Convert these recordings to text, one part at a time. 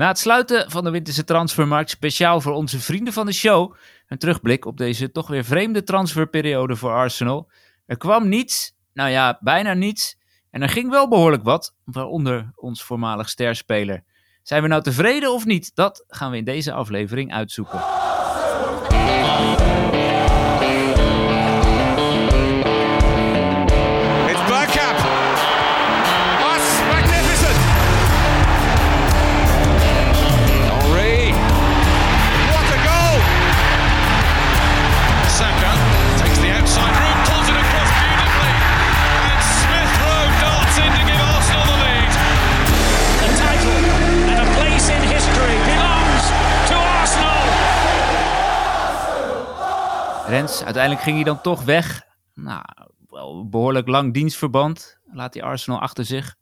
Na het sluiten van de winterse transfermarkt speciaal voor onze vrienden van de show, een terugblik op deze toch weer vreemde transferperiode voor Arsenal. Er kwam niets, nou ja, bijna niets. En er ging wel behoorlijk wat, waaronder ons voormalig sterspeler. Zijn we nou tevreden of niet? Dat gaan we in deze aflevering uitzoeken. Rens, uiteindelijk ging hij dan toch weg. Nou, wel behoorlijk lang dienstverband. Laat hij Arsenal achter zich.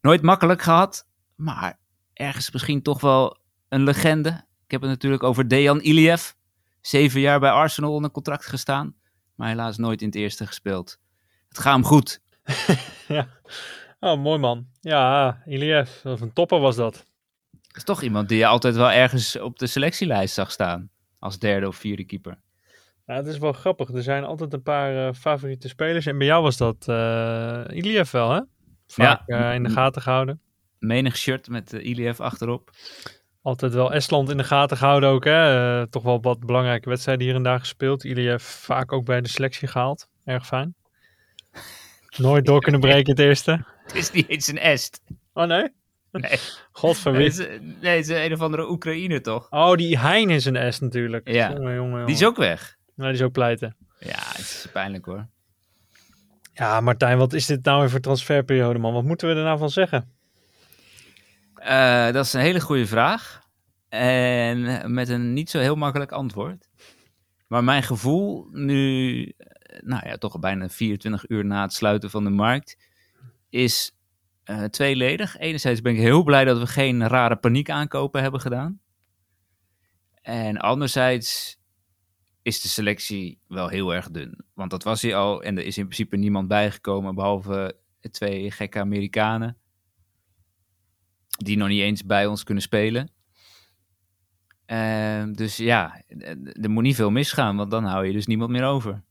Nooit makkelijk gehad, maar ergens misschien toch wel een legende. Ik heb het natuurlijk over Dejan Iliev. Zeven jaar bij Arsenal onder contract gestaan, maar helaas nooit in het eerste gespeeld. Het gaat hem goed. ja. Oh, mooi man. Ja, Iliev. Wat een topper was dat. Dat is toch iemand die je altijd wel ergens op de selectielijst zag staan. Als derde of vierde keeper. Ja, het is wel grappig. Er zijn altijd een paar eh, favoriete spelers. En bij jou was dat eh Iliev wel, hè? Vaak eh, in de gaten gehouden. Menig shirt met uh, Iliev achterop. Altijd wel Estland in de gaten gehouden ook, hè? Toch wel wat belangrijke wedstrijden hier en daar gespeeld. Iliev vaak ook bij de selectie gehaald. Erg fijn. Nooit door kunnen breken het eerste. Het is niet eens een est. Oh nee? Nee, nee, het is, nee, het is een of andere Oekraïne toch? Oh, die Hein is een S natuurlijk. Ja. Jongen, jongen, jongen. Die is ook weg. Nee, die is ook pleiten. Ja, het is pijnlijk hoor. Ja, Martijn, wat is dit nou weer voor transferperiode, man? Wat moeten we er nou van zeggen? Eh, dat is een hele goede vraag. En met een niet zo heel makkelijk antwoord. Maar mijn gevoel nu, eh, nou ja, toch bijna 24 uur na het sluiten van de markt, is eh, tweeledig. Enerzijds ben ik heel blij dat we geen rare paniek aankopen hebben gedaan. En anderzijds is de selectie wel heel erg dun. Want dat was hij al en er is in principe niemand bijgekomen behalve twee gekke Amerikanen die nog niet eens bij ons kunnen spelen. Ehm, dus ja, er moet niet veel misgaan, want dan hou je dus niemand meer over.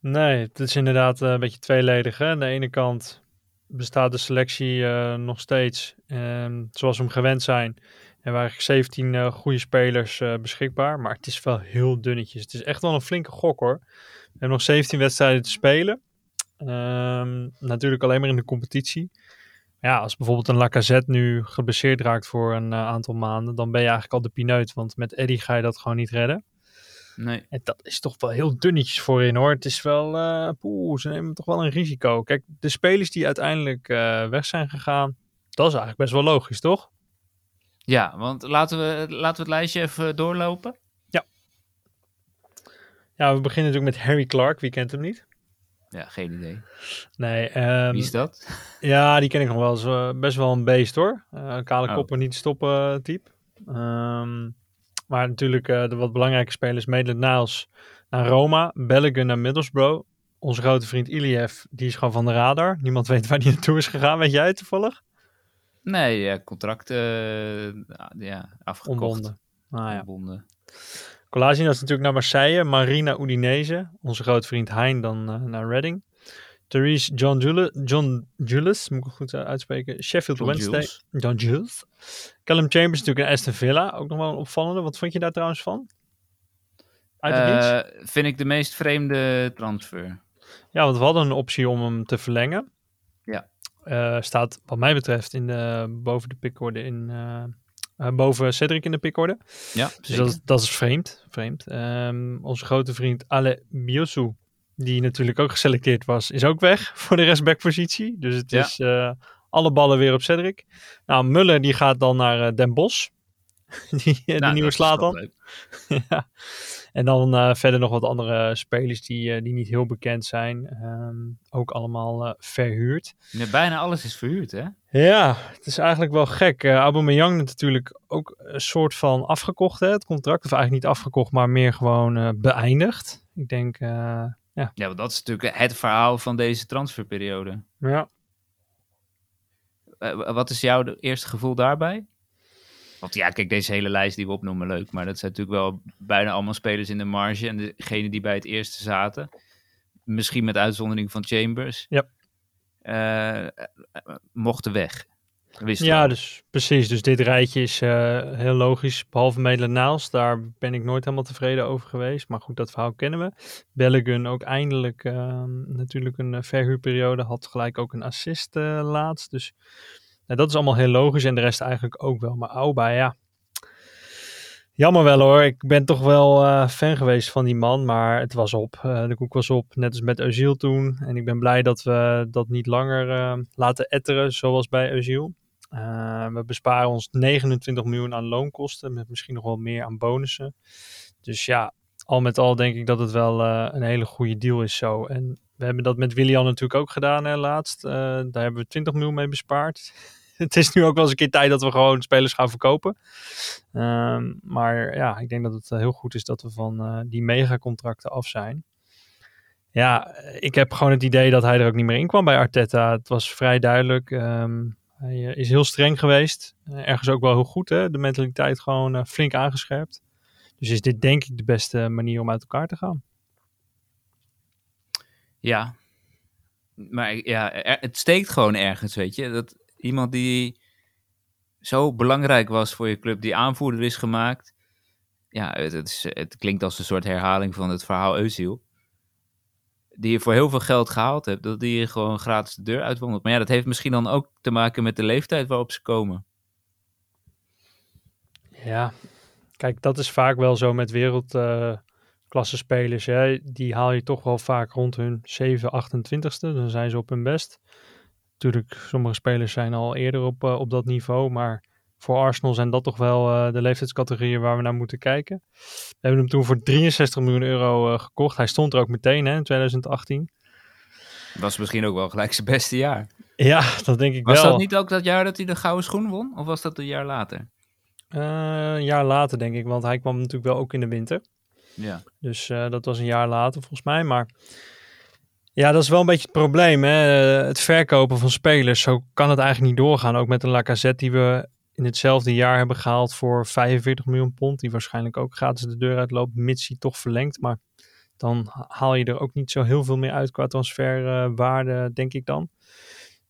Nee, het is inderdaad eh, een beetje tweeledig. Hè? Aan de ene kant bestaat de selectie eh, nog steeds ehm, zoals we hem gewend zijn. Er waren eigenlijk 17 eh, goede spelers eh, beschikbaar, maar het is wel heel dunnetjes. Het is echt wel een flinke gok hoor. We hebben nog 17 wedstrijden te spelen. Ehm, natuurlijk alleen maar in de competitie. Ja, als bijvoorbeeld een Lacazette nu geblesseerd raakt voor een eh, aantal maanden, dan ben je eigenlijk al de pineut. Want met Eddie ga je dat gewoon niet redden. Nee. En dat is toch wel heel dunnetjes voorin hoor. Het is wel, eh poeh, ze nemen toch wel een risico. Kijk, de spelers die uiteindelijk weg zijn gegaan, dat is eigenlijk best wel logisch, toch? Ja, want laten we, laten we het lijstje even doorlopen. Ja, we beginnen natuurlijk met Harry Clark. Wie kent hem niet? Ja, geen idee. Nee, ehm, Wie is dat? ja, die ken ik nog wel. Is eh, best wel een beest hoor. Een kale Oh. kop en niet stoppen eh, type. Ehm, maar natuurlijk de wat belangrijke spelers. Maitland Niles naar Roma. Belligan naar Middlesbrough. Onze grote vriend Iliev, die is gewoon van de radar. Niemand weet waar die naartoe is gegaan. Weet jij toevallig? Nee, ja, contract eh, ja, afgekocht. Ontbonden. Ah ja. Is natuurlijk naar Marseille. Marina Udinese. Onze grote vriend Hein dan eh, naar Reading. Therese John, Julius, John Julius, moet ik het goed eh, uitspreken. Sheffield John Wednesday. Jules. John Jules. Callum Chambers natuurlijk een Aston Villa. Ook nog wel een opvallende. Wat vond je daar trouwens van? Uit de? Eh, vind ik de meest vreemde transfer. Ja, want we hadden een optie om hem te verlengen. Eh, staat wat mij betreft in de, boven de pickorde in... eh, eh, boven Cedric in de pickorde. Ja, Dus dat, is- dat is vreemd. vreemd. Ehm, onze grote vriend Ale Biosu, die natuurlijk ook geselecteerd was, is ook weg voor de restbackpositie. Dus het Ja. is alle ballen weer op Cedric. Nou, Muller die gaat dan naar eh, Den Bosch. die, de nieuwe slaat dan. ja. En dan eh, verder nog wat andere spelers die, eh, die niet heel bekend zijn. Ehm, ook allemaal eh, verhuurd. Ja, bijna alles is verhuurd, hè? Ja, het is eigenlijk wel gek. Uh, Aubameyang natuurlijk ook een soort van afgekocht, hè, het contract. Of eigenlijk niet afgekocht, maar meer gewoon eh, beëindigd. Ik denk, eh, ja. Ja, want dat is natuurlijk het verhaal van deze transferperiode. ja. Wat is jouw eerste gevoel daarbij? Want ja, kijk, deze hele lijst die we opnoemen, leuk. Maar dat zijn natuurlijk wel bijna allemaal spelers in de marge. En degene die bij het eerste zaten, misschien met uitzondering van Chambers, Ja. eh, eh, mochten weg. Ja, dus precies. Dus dit rijtje is eh, heel logisch. Behalve Maitland-Niles, daar ben ik nooit helemaal tevreden over geweest. Maar goed, dat verhaal kennen we. Belligun ook eindelijk eh, natuurlijk een verhuurperiode. Had gelijk ook een assist laatst. Dus nou, dat is allemaal heel logisch. En de rest eigenlijk ook wel. Maar Auba, ja. Jammer wel hoor. Ik ben toch wel eh, fan geweest van die man. Maar het was op. Eh, de koek was op. Net als met Özil toen. En ik ben blij dat we dat niet langer eh, laten etteren. Zoals bij. Uh, we besparen ons 29 miljoen aan loonkosten, met misschien nog wel meer aan bonussen. Dus ja, al met al denk ik dat het wel een hele goede deal is zo. En we hebben dat met Willian natuurlijk ook gedaan hè, laatst. Uh, daar hebben we 20 miljoen mee bespaard. het is nu ook wel eens een keer tijd dat we gewoon spelers gaan verkopen. Um, maar ja, ik denk dat het heel goed is dat we van uh, die megacontracten af zijn. Ja, ik heb gewoon het idee dat hij er ook niet meer in kwam bij Arteta. Het was vrij duidelijk. Um, hij is heel streng geweest. Ergens ook wel heel goed, hè? De mentaliteit gewoon flink aangescherpt. Dus is dit denk ik de beste manier om uit elkaar te gaan. Ja. Maar ja, het steekt gewoon ergens, weet je. Dat iemand die zo belangrijk was voor je club, die aanvoerder is gemaakt. Ja, het, is, het klinkt als een soort herhaling van het verhaal Eusiel die je voor heel veel geld gehaald hebt, dat die je gewoon gratis de deur uitwandelt. Maar ja, dat heeft misschien dan ook te maken met de leeftijd waarop ze komen. Ja, kijk, dat is vaak wel zo met wereldklasse uh, spelers. Hè? Die haal je toch wel vaak rond hun 7, 28ste. Dan zijn ze op hun best. Natuurlijk, sommige spelers zijn al eerder op, uh, op dat niveau, maar voor Arsenal zijn dat toch wel uh, de leeftijdscategorieën waar we naar moeten kijken. We hebben hem toen voor 63 miljoen euro uh, gekocht. Hij stond er ook meteen hè, in 2018. Was misschien ook wel gelijk zijn beste jaar. Ja, dat denk ik was wel. Was dat niet ook dat jaar dat hij de gouden schoen won? Of was dat een jaar later? Uh, een jaar later denk ik, want hij kwam natuurlijk wel ook in de winter. Ja. Dus uh, dat was een jaar later volgens mij. Maar ja, dat is wel een beetje het probleem. Hè? Het verkopen van spelers. Zo kan het eigenlijk niet doorgaan. Ook met een Lacazette die we in hetzelfde jaar hebben gehaald voor 45 miljoen pond. Die waarschijnlijk ook gratis de deur uitloopt, mits hij toch verlengt. Maar dan haal je er ook niet zo heel veel meer uit qua transferwaarde, denk ik dan.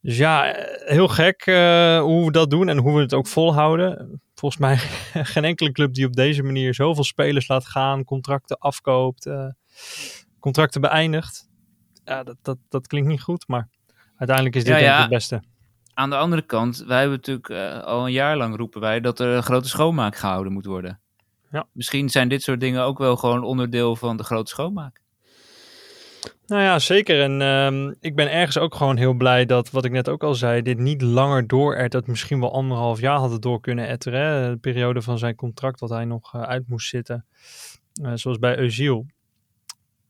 Dus ja, heel gek uh, hoe we dat doen en hoe we het ook volhouden. Volgens mij geen enkele club die op deze manier zoveel spelers laat gaan, contracten afkoopt, uh, contracten beëindigt. Ja, dat, dat, dat klinkt niet goed, maar uiteindelijk is dit ja, denk ik ja. het beste aan de andere kant, wij hebben natuurlijk uh, al een jaar lang roepen wij dat er een grote schoonmaak gehouden moet worden. Ja. Misschien zijn dit soort dingen ook wel gewoon onderdeel van de grote schoonmaak. Nou ja, zeker. En um, ik ben ergens ook gewoon heel blij dat, wat ik net ook al zei, dit niet langer door dat misschien wel anderhalf jaar had het door kunnen etteren. De periode van zijn contract wat hij nog uh, uit moest zitten. Uh, zoals bij Eusiel.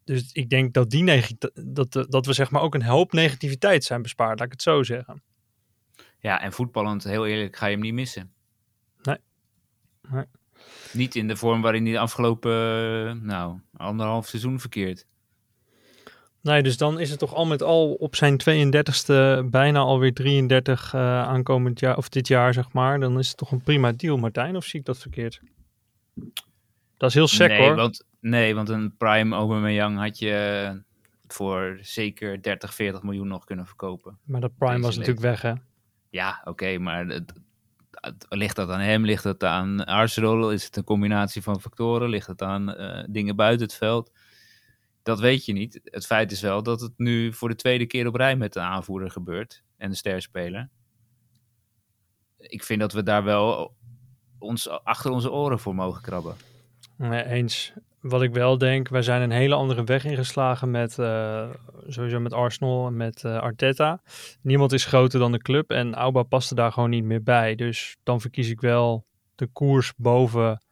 Dus ik denk dat, die dat, dat we zeg maar ook een hoop negativiteit zijn bespaard, laat ik het zo zeggen. Ja, en voetballend, heel eerlijk, ga je hem niet missen. Nee. nee. Niet in de vorm waarin hij de afgelopen, nou, anderhalf seizoen verkeert. Nee, dus dan is het toch al met al op zijn 32e, bijna alweer 33 uh, aankomend jaar, of dit jaar zeg maar. Dan is het toch een prima deal, Martijn, of zie ik dat verkeerd? Dat is heel sec nee, hoor. Want, nee, want een prime Aubameyang had je voor zeker 30, 40 miljoen nog kunnen verkopen. Maar dat prime was natuurlijk weg hè? Ja, oké, okay, maar het, ligt dat aan hem? Ligt het aan Arsenal? Is het een combinatie van factoren? Ligt het aan uh, dingen buiten het veld? Dat weet je niet. Het feit is wel dat het nu voor de tweede keer op rij met de aanvoerder gebeurt en de sterspeler. Ik vind dat we daar wel ons achter onze oren voor mogen krabben. Nee, eens. Wat ik wel denk, wij zijn een hele andere weg ingeslagen met uh, sowieso met Arsenal en met uh, Arteta. Niemand is groter dan de club en Auba paste daar gewoon niet meer bij. Dus dan verkies ik wel de koers boven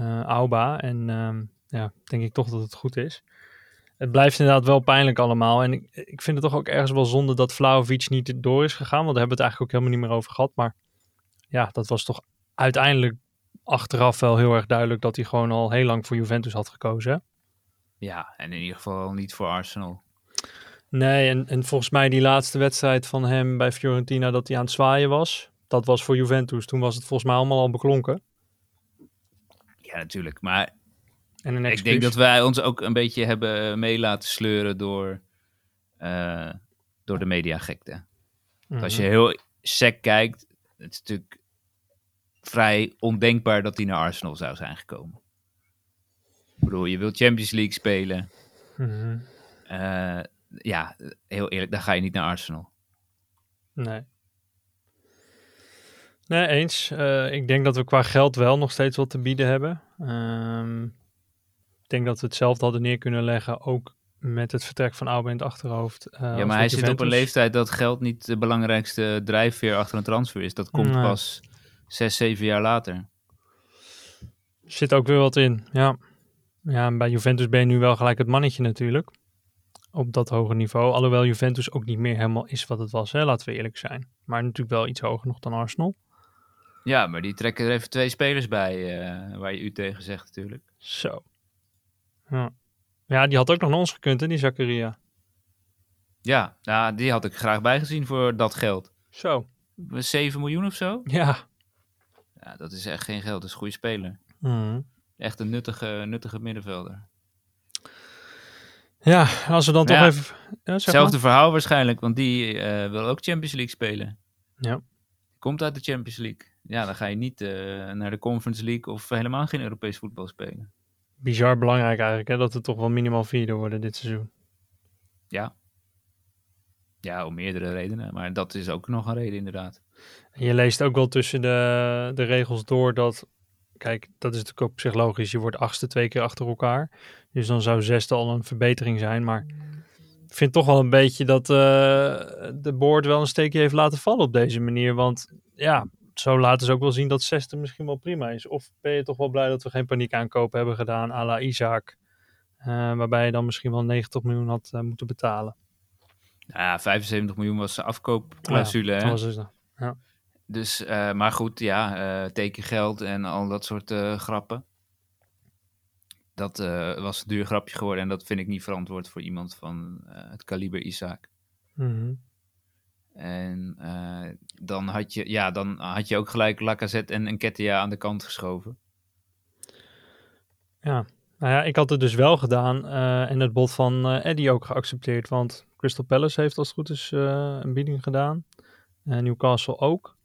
uh, Auba. En um, ja, denk ik toch dat het goed is. Het blijft inderdaad wel pijnlijk allemaal. En ik, ik vind het toch ook ergens wel zonde dat Vlaovic niet door is gegaan. Want daar hebben we het eigenlijk ook helemaal niet meer over gehad. Maar ja, dat was toch uiteindelijk achteraf wel heel erg duidelijk dat hij gewoon al heel lang voor Juventus had gekozen. Hè? Ja, en in ieder geval niet voor Arsenal. Nee, en, en volgens mij die laatste wedstrijd van hem bij Fiorentina dat hij aan het zwaaien was. dat was voor Juventus. Toen was het volgens mij allemaal al beklonken. Ja, natuurlijk. Maar En een ik denk dat wij ons ook een beetje hebben mee laten sleuren door, eh, door de mediagekte. Mhm. Als je heel sec kijkt, het is natuurlijk vrij ondenkbaar dat hij naar Arsenal zou zijn gekomen. Ik bedoel, je wilt Champions League spelen. Mhm. Eh, ja, heel eerlijk, dan ga je niet naar Arsenal. Nee. Nee, eens. Eh, ik denk dat we qua geld wel nog steeds wat te bieden hebben. Ik denk dat we hetzelfde hadden neer kunnen leggen, ook met het vertrek van Auba in het achterhoofd. eh, ja, maar hij zit op een leeftijd dat geld niet de belangrijkste drijfveer achter een transfer is. Dat komt Nee. pas zes, zeven jaar later. Zit ook weer wat in, ja. Ja, en bij Juventus ben je nu wel gelijk het mannetje natuurlijk. Op dat hoge niveau. Alhoewel Juventus ook niet meer helemaal is wat het was, hè? laten we eerlijk zijn. Maar natuurlijk wel iets hoger nog dan Arsenal. Ja, maar die trekken er even twee spelers bij, eh, waar je u tegen zegt natuurlijk. Zo. Ja. ja, die had ook nog naar ons gekund, hè, die Zakaria. Ja, nou, die had ik graag bijgezien voor dat geld. Zo. 7 miljoen of zo? Ja. Ja, dat is echt geen geld. Dat is een goede speler. Mhm. Echt een nuttige, nuttige middenvelder. Ja, als we dan toch Ja. even... Ja, Hetzelfde maar. verhaal waarschijnlijk, want die eh, wil ook Champions League spelen. Ja. Komt uit de Champions League. Ja, dan ga je niet eh, naar de Conference League of helemaal geen Europees voetbal spelen. Bizar belangrijk eigenlijk, hè, dat we toch wel minimaal vierde worden dit seizoen. Ja. Ja, om meerdere redenen. Maar dat is ook nog een reden inderdaad. En je leest ook wel tussen de, de regels door dat... Kijk, dat is natuurlijk ook op zich logisch. Je wordt achtste twee keer achter elkaar. Dus dan zou zesde al een verbetering zijn. Maar ik vind toch wel een beetje dat eh, de board wel een steekje heeft laten vallen op deze manier. Want ja, zo laten ze ook wel zien dat zesde misschien wel prima is. Of ben je toch wel blij dat we geen paniekaankoop hebben gedaan à la Isaac. eh, waarbij je dan misschien wel 90 miljoen had eh, moeten betalen. Nou Ja, 75 miljoen was de afkoopclausule. Dat hè? was dus dat. Dus, eh, maar goed, ja, tekengeld en al dat soort grappen. Dat was een duur grapje geworden en dat vind ik niet verantwoord voor iemand van het kaliber Isaac. Mhm. En eh, dan, had je, ja, dan had je ook gelijk Lacazette en Nketiah aan de kant geschoven. Ja, nou ja, ik had het dus wel gedaan eh, en het bod van eh Eddie ook geaccepteerd. Want Crystal Palace heeft als het goed is een bieding gedaan. En Newcastle ook.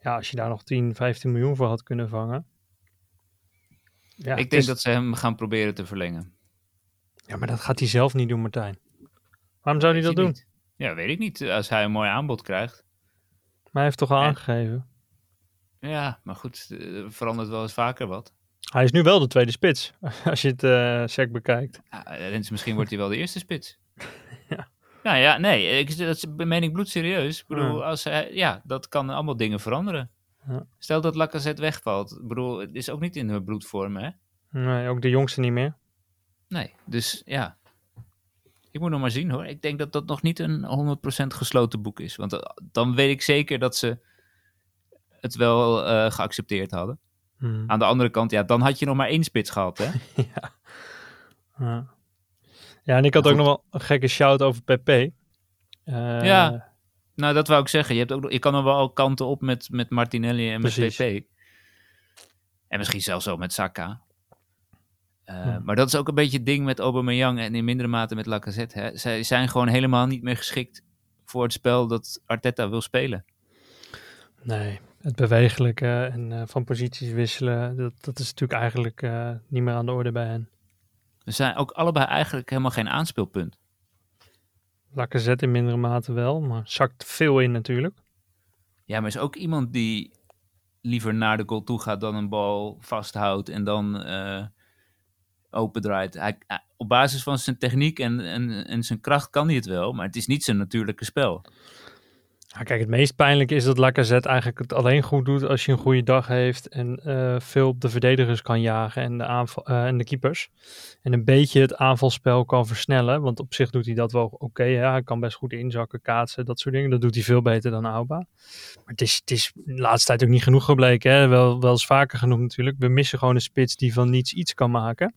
Ja, als je daar nog 10, 15 miljoen voor had kunnen vangen. Ja, ik denk is- dat ze hem gaan proberen te verlengen. Ja, maar dat gaat hij zelf niet doen, Martijn. Waarom zou hij dat doen? niet. Ja, weet ik niet. Als hij een mooi aanbod krijgt. Maar hij heeft toch al aangegeven. Ja, maar goed, eh, verandert wel eens vaker wat. Hij is nu wel de tweede spits, als je het eh sec bekijkt. Ja, misschien wordt hij wel de eerste spits. Ja. Nou ja, nee, ik, dat meen ik bloedserieus. Ik bedoel, Ja. als hij, ja, dat kan allemaal dingen veranderen. Ja. Stel dat Lacazette wegvalt. Ik bedoel, het is ook niet in hun bloedvorm, hè? Nee, ook de jongste niet meer. Nee, dus ja. Ik moet nog maar zien hoor. Ik denk dat dat nog niet een 100% gesloten boek is. Want eh, dan weet ik zeker dat ze het wel eh, geaccepteerd hadden. Mhm. Aan de andere kant, ja, dan had je nog maar één spits gehad, hè? Ja. Ja. ja, en ik had ook nog wel een gekke shout over Pepe. Eh, Ja. Nou, dat wou ik zeggen. Je, hebt ook, je kan nog wel al kanten op met, met Martinelli en Precies. met PP. En misschien zelfs ook met Saka. Eh, Ja. Maar dat is ook een beetje het ding met Aubameyang en in mindere mate met Lacazette. Hè. Zij zijn gewoon helemaal niet meer geschikt voor het spel dat Arteta wil spelen. Nee, het bewegelijke en eh, van posities wisselen, dat, dat is natuurlijk eigenlijk eh, niet meer aan de orde bij hen. Ze zijn ook allebei eigenlijk helemaal geen aanspeelpunt. Lacazette in mindere mate wel, maar zakt veel in natuurlijk. Ja, maar is ook iemand die liever naar de goal toe gaat dan een bal vasthoudt en dan opendraait. Hij, hij- op basis van zijn techniek en, en, en zijn kracht kan hij het wel, maar het is niet zijn natuurlijke spel. Kijk, het meest pijnlijke is dat Lacazette eigenlijk het alleen goed doet als je een goede dag heeft en eh, veel op de verdedigers kan jagen en de, aanval, eh, en de keepers. En een beetje het aanvalspel kan versnellen, want op zich doet hij dat wel oké. hij kan best goed inzakken, kaatsen, dat soort dingen. Dat doet hij veel beter dan Auba. Maar het is, het is de laatste tijd ook niet genoeg gebleken. Hè? Wel, wel eens vaker genoeg natuurlijk. We missen gewoon een spits die van niets iets kan maken.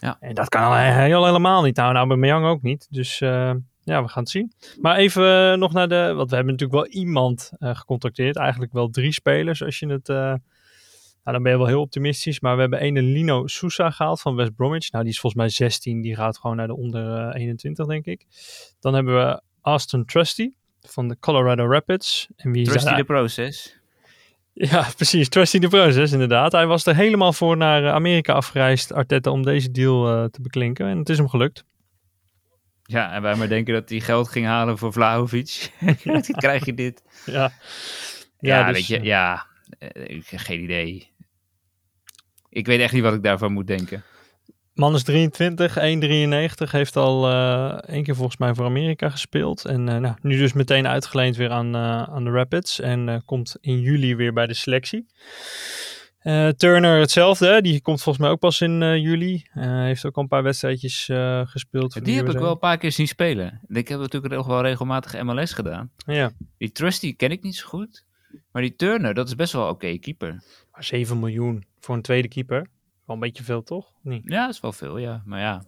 Ja. En dat kan heel helemaal niet. Nou, nou bij Mejang ook niet. Dus eh, ja, we gaan het zien. Maar even eh, nog naar de, want we hebben natuurlijk wel iemand eh, gecontacteerd. Eigenlijk wel drie spelers als je het, nou dan ben je wel heel optimistisch. Maar we hebben ene Lino Sousa gehaald van West Bromwich. Nou, die is volgens mij 16, die gaat gewoon naar de onder eh, 21 denk ik. Dan hebben we Aston Trusty van de Colorado Rapids. En wie Trusty the process. Ja, precies. Trusty the process, inderdaad. Hij was er helemaal voor naar eh, Amerika afgereisd, Arteta, om deze deal eh, te beklinken. En het is hem gelukt. Ja, en wij maar denken dat hij geld ging halen voor Vlahovic. Dan krijg je dit. Ja, Ja, dus, weet je, eh, ja. geen idee. Ik weet echt niet wat ik daarvan moet denken. Man is 23, 1,93. Heeft al eh één keer volgens mij voor Amerika gespeeld. En eh, nou, nu dus meteen uitgeleend weer aan, eh, aan de Rapids. En komt in juli weer bij de selectie. Turner hetzelfde. hè. Die komt volgens mij ook pas in juli. Heeft ook al een paar wedstrijdjes gespeeld. Die heb ik wel een paar keer zien spelen. Ik heb natuurlijk nog wel regelmatig MLS gedaan. Ja, Die Trusty ken ik niet zo goed. Maar die Turner, dat is best wel oké keeper. maar 7 miljoen voor een tweede keeper. Wel een beetje veel, toch? Niet? Ja, dat is wel veel, ja. Maar ja.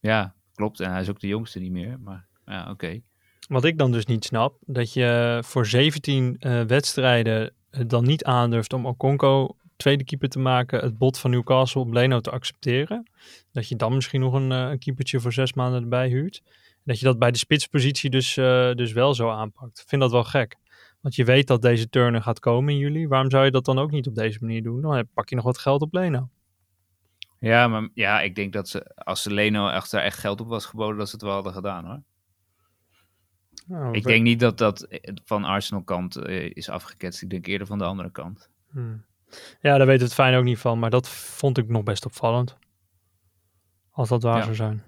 Ja, klopt. En hij is ook de jongste niet meer. Maar ja, oké. Wat ik dan dus niet snap, dat je voor 17 eh, wedstrijden het dan niet aandurft om Okonko tweede keeper te maken, het bod van Newcastle op Leno te accepteren. Dat je dan misschien nog een, eh, een keepertje voor zes maanden erbij huurt. Dat je dat bij de spitspositie dus, eh, dus wel zo aanpakt. Ik vind dat wel gek. Want je weet dat deze Turner gaat komen in juli. Waarom zou je dat dan ook niet op deze manier doen? Dan pak je nog wat geld op Leno. Ja, maar ja, ik denk dat ze, als ze Leno echt, daar echt geld op was geboden, dat ze het wel hadden gedaan hoor. Nou, Ik we- denk niet dat dat van Arsenal kant eh, is afgeketst. Ik denk eerder van de andere kant. Hmm. Ja, daar weet het fijn ook niet van. Maar dat vond ik nog best opvallend. Als dat waar Ja. zou zijn.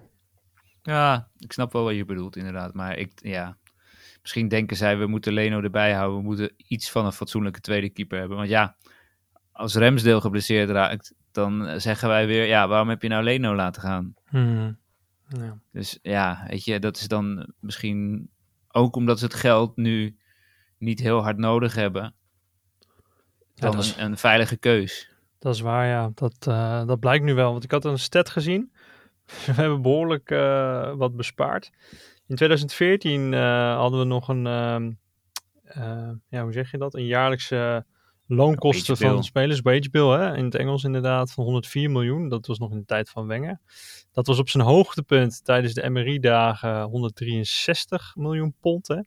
Ja, ik snap wel wat je bedoelt inderdaad. Maar ik, ja, misschien denken zij, we moeten Leno erbij houden. We moeten iets van een fatsoenlijke tweede keeper hebben. Want ja, als Remsdeel geblesseerd raakt, dan eh, zeggen wij weer, ja, waarom heb je nou Leno laten gaan? Hmm. Ja. Dus ja, weet je, dat is dan misschien ook omdat ze het geld nu niet heel hard nodig hebben. Dan dat is- een, een veilige keus. Dat is waar, ja. Dat, eh, dat blijkt nu wel. Want ik had een stat gezien. We hebben behoorlijk eh, wat bespaard. In 2014 eh, hadden we nog een, ehm, eh, ja, hoe zeg je dat? Een jaarlijkse loonkosten bill. van spelers, wage bill, hè? in het Engels inderdaad, van 104 miljoen. Dat was nog in de tijd van Wenger. Dat was op zijn hoogtepunt tijdens de MRI-dagen 163 miljoen pond, hè?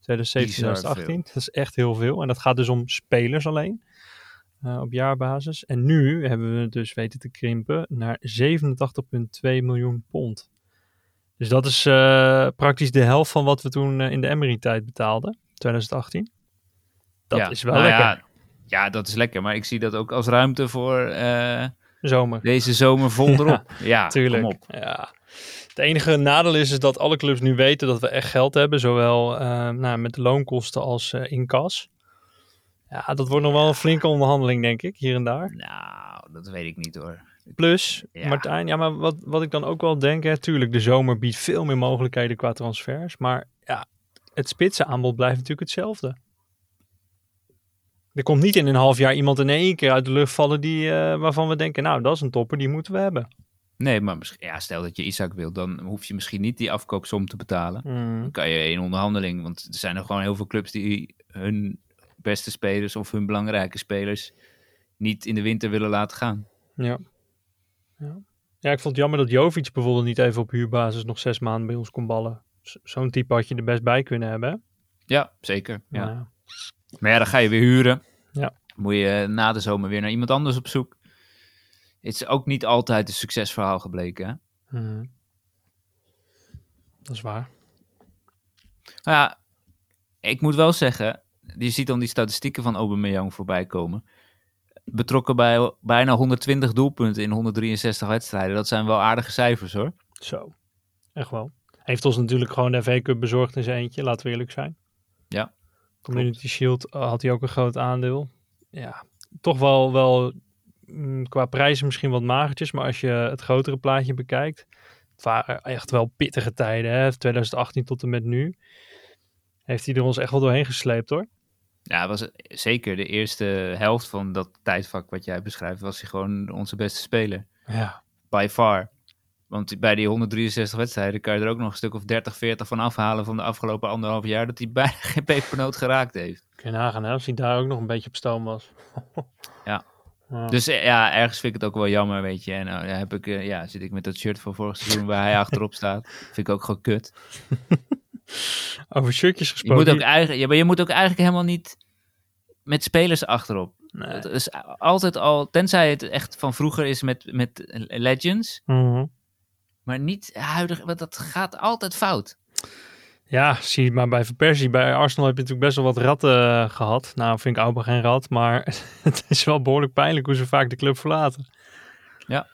2017, Bizar 2018. Dat is echt heel veel. En dat gaat dus om spelers alleen eh, op jaarbasis. En nu hebben we het dus weten te krimpen naar 87,2 miljoen pond. Dus dat is eh, praktisch de helft van wat we toen eh, in de Emery-tijd betaalden, 2018. Dat Ja, is wel nou lekker. Ja, ja, dat is lekker. Maar ik zie dat ook als ruimte voor eh, Zomer. deze zomer vol erop. Ja, Tuurlijk. kom op. Ja. Het enige nadeel is, is dat alle clubs nu weten dat we echt geld hebben. Zowel nou, met de loonkosten als in kas. Ja, dat wordt nog wel een flinke onderhandeling, denk ik, hier en daar. Nou, dat weet ik niet hoor. Plus, Ja. Martijn, ja, maar wat, wat ik dan ook wel denk, hè, tuurlijk, de zomer biedt veel meer mogelijkheden qua transfers. Maar ja, het spitsenaanbod blijft natuurlijk hetzelfde. Er komt niet in een half jaar iemand in één keer uit de lucht vallen die, eh, waarvan we denken, nou, dat is een topper, die moeten we hebben. Nee, maar misschien, ja, stel dat je Isaac wil, dan hoef je misschien niet die afkoopsom te betalen. Dan kan je in onderhandeling, want er zijn er gewoon heel veel clubs die hun beste spelers of hun belangrijke spelers niet in de winter willen laten gaan. Ja. Ja. Ja, ik vond het jammer dat Jovic bijvoorbeeld niet even op huurbasis nog zes maanden bij ons kon ballen. Zo'n type had je er best bij kunnen hebben. hè? Ja, zeker. Ja. Nou ja. Maar ja, dan ga je weer huren. Ja. Moet je na de zomer weer naar iemand anders op zoek. Het is ook niet altijd een succesverhaal gebleken. Hè? Mhm. Dat is waar. Maar ja, ik moet wel zeggen, je ziet dan die statistieken van Aubameyang voorbij komen. Betrokken bij bijna 120 doelpunten in 163 wedstrijden. Dat zijn wel aardige cijfers hoor. Zo. Echt wel. Heeft ons natuurlijk gewoon de FA Cup bezorgd in zijn eentje, laten we eerlijk zijn. Ja, Community Shield eh, had hij ook een groot aandeel. Ja, toch wel, wel mm, qua prijzen misschien wat magertjes, maar als je het grotere plaatje bekijkt, het waren echt wel pittige tijden, hè? 2018 tot en met nu. Heeft hij er ons echt wel doorheen gesleept hoor. Ja, was zeker de eerste helft van dat tijdvak wat jij beschrijft, was hij gewoon onze beste speler. Ja. By far. Want bij die 163 wedstrijden kan je er ook nog een stuk of 30, 40 van afhalen van de afgelopen anderhalf jaar dat hij bijna geen pepernoot geraakt heeft. Kun je nagaan, hè? Als hij daar ook nog een beetje op stoom was. Ja. Ja. Dus eh, ja, ergens vind ik het ook wel jammer, weet je. En uh, heb ik, uh, ja, zit ik met dat shirt van vorig seizoen waar hij achterop staat. Vind ik ook gewoon kut. Over shirtjes Je gesproken. moet, ook eigenlijk, ja, maar je moet ook eigenlijk helemaal niet met spelers achterop. Nee. Het is altijd al, tenzij het echt van vroeger is met, met Legends. Mhm. Maar niet huidig, want dat gaat altijd fout. Ja, zie je maar bij Van Persie. Bij Arsenal heb je natuurlijk best wel wat ratten eh, gehad. Nou, vind ik Auba geen rat, maar het is wel behoorlijk pijnlijk hoe ze vaak de club verlaten. Ja.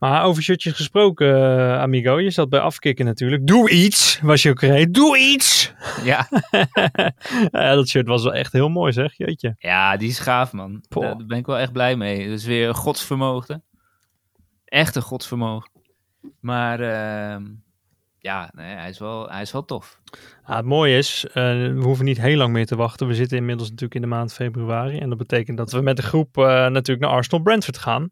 Maar over shirtjes gesproken, eh, amigo. Je zat bij afkicken natuurlijk. Doe iets, was je ook reed. Doe iets! Ja, ja, dat shirt was wel echt heel mooi zeg, jeetje. ja die is gaaf, man. Poh. Daar ben ik wel echt blij mee. Dat is weer godsvermogen. Echt een godsvermogen. Maar ehm, ja, nee, hij, is wel, hij is wel tof. Ja, het mooie is, eh, we hoeven niet heel lang meer te wachten. We zitten inmiddels natuurlijk in de maand februari. En dat betekent dat we met de groep eh, natuurlijk naar Arsenal Brentford gaan.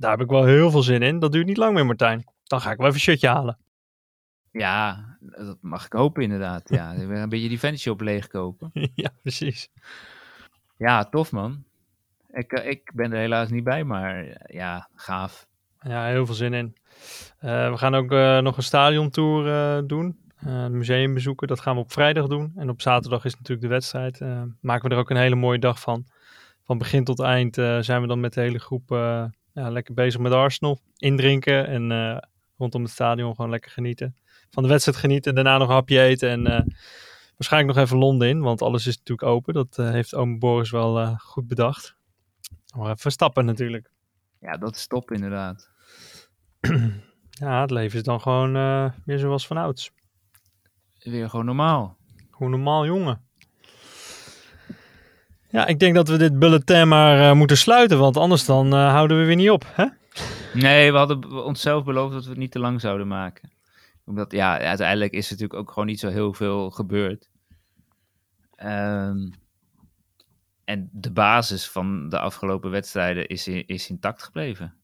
Daar heb ik wel heel veel zin in. Dat duurt niet lang meer, Martijn. Dan ga ik wel even een shirtje halen. Ja, dat mag ik hopen inderdaad. Ja, een beetje die fanshop leegkopen. ja, precies. Ja, tof man. Ik, eh, ik ben er helaas niet bij, maar eh, ja, gaaf. Ja, heel veel zin in. Eh, we gaan ook nog een stadiontour eh, doen. Een museum bezoeken. Dat gaan we op vrijdag doen. En op zaterdag is natuurlijk de wedstrijd. Maken we er ook een hele mooie dag van. Van begin tot eind zijn we dan met de hele groep ja, lekker bezig met Arsenal. Indrinken en eh, rondom het stadion gewoon lekker genieten. Van de wedstrijd genieten. Daarna nog een hapje eten. En eh, waarschijnlijk nog even Londen in. Want alles is natuurlijk open. Dat eh, heeft oom Boris wel goed bedacht. Maar even stappen natuurlijk. Ja, dat is top inderdaad. Ja, het leven is dan gewoon weer zoals van ouds. Weer gewoon normaal. Hoe normaal jongen. Ja, ik denk dat we dit bulletin maar eh, moeten sluiten, want anders dan eh, houden we weer niet op. Hè? Nee, we hadden onszelf beloofd dat we het niet te lang zouden maken. Omdat, ja, uiteindelijk is er natuurlijk ook gewoon niet zo heel veel gebeurd. Ehm, en de basis van de afgelopen wedstrijden is, is intact gebleven.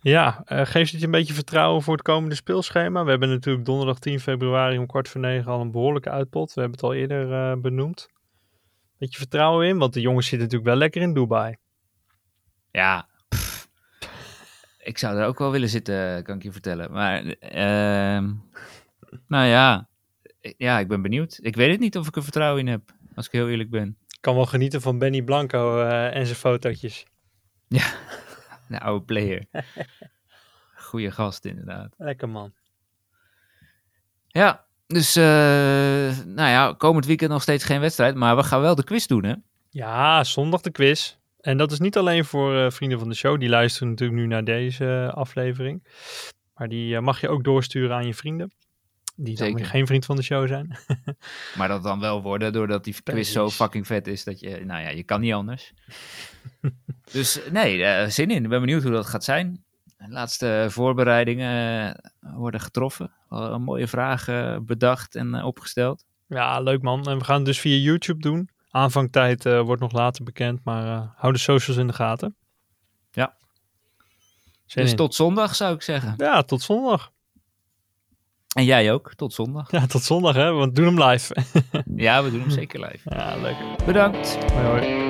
Ja, eh, geeft het je een beetje vertrouwen voor het komende speelschema? We hebben natuurlijk donderdag 10 februari om kwart voor negen al een behoorlijke uitpot. We hebben het al eerder benoemd. Beetje vertrouwen in, want de jongens zitten natuurlijk wel lekker in Dubai. Ja, pff. ik zou er ook wel willen zitten, kan ik je vertellen. Maar, ehm, nou ja, ja, ik ben benieuwd. Ik weet het niet of ik er vertrouwen in heb, als ik heel eerlijk ben. Ik kan wel genieten van Benny Blanco eh, en zijn fotootjes. De oude player. Goeie gast, inderdaad. Lekker man. Ja, dus, eh, nou ja, komend weekend nog steeds geen wedstrijd, maar we gaan wel de quiz doen, hè? Ja, zondag de quiz. En dat is niet alleen voor eh, vrienden van de show. Die luisteren natuurlijk nu naar deze aflevering. Maar die eh, mag je ook doorsturen aan je vrienden. Die dan Zeker. weer geen vriend van de show zijn. Maar dat dan wel worden, doordat die quiz zo fucking vet is dat je, nou ja, je kan niet anders. dus nee, zin in. Ik ben benieuwd hoe dat gaat zijn. Laatste voorbereidingen eh, worden getroffen. Een mooie vragen bedacht en eh, opgesteld. ja, leuk man. En we gaan het dus via YouTube doen. Aanvangtijd eh, wordt nog later bekend. Maar eh, hou de socials in de gaten. Ja. Zin dus in. tot zondag zou ik zeggen. Ja, tot zondag. En jij ook, tot zondag. Ja, tot zondag hè. Want we doen hem live. Ja, we doen hem zeker live. ja, leuk. Bedankt. Hoi hoi.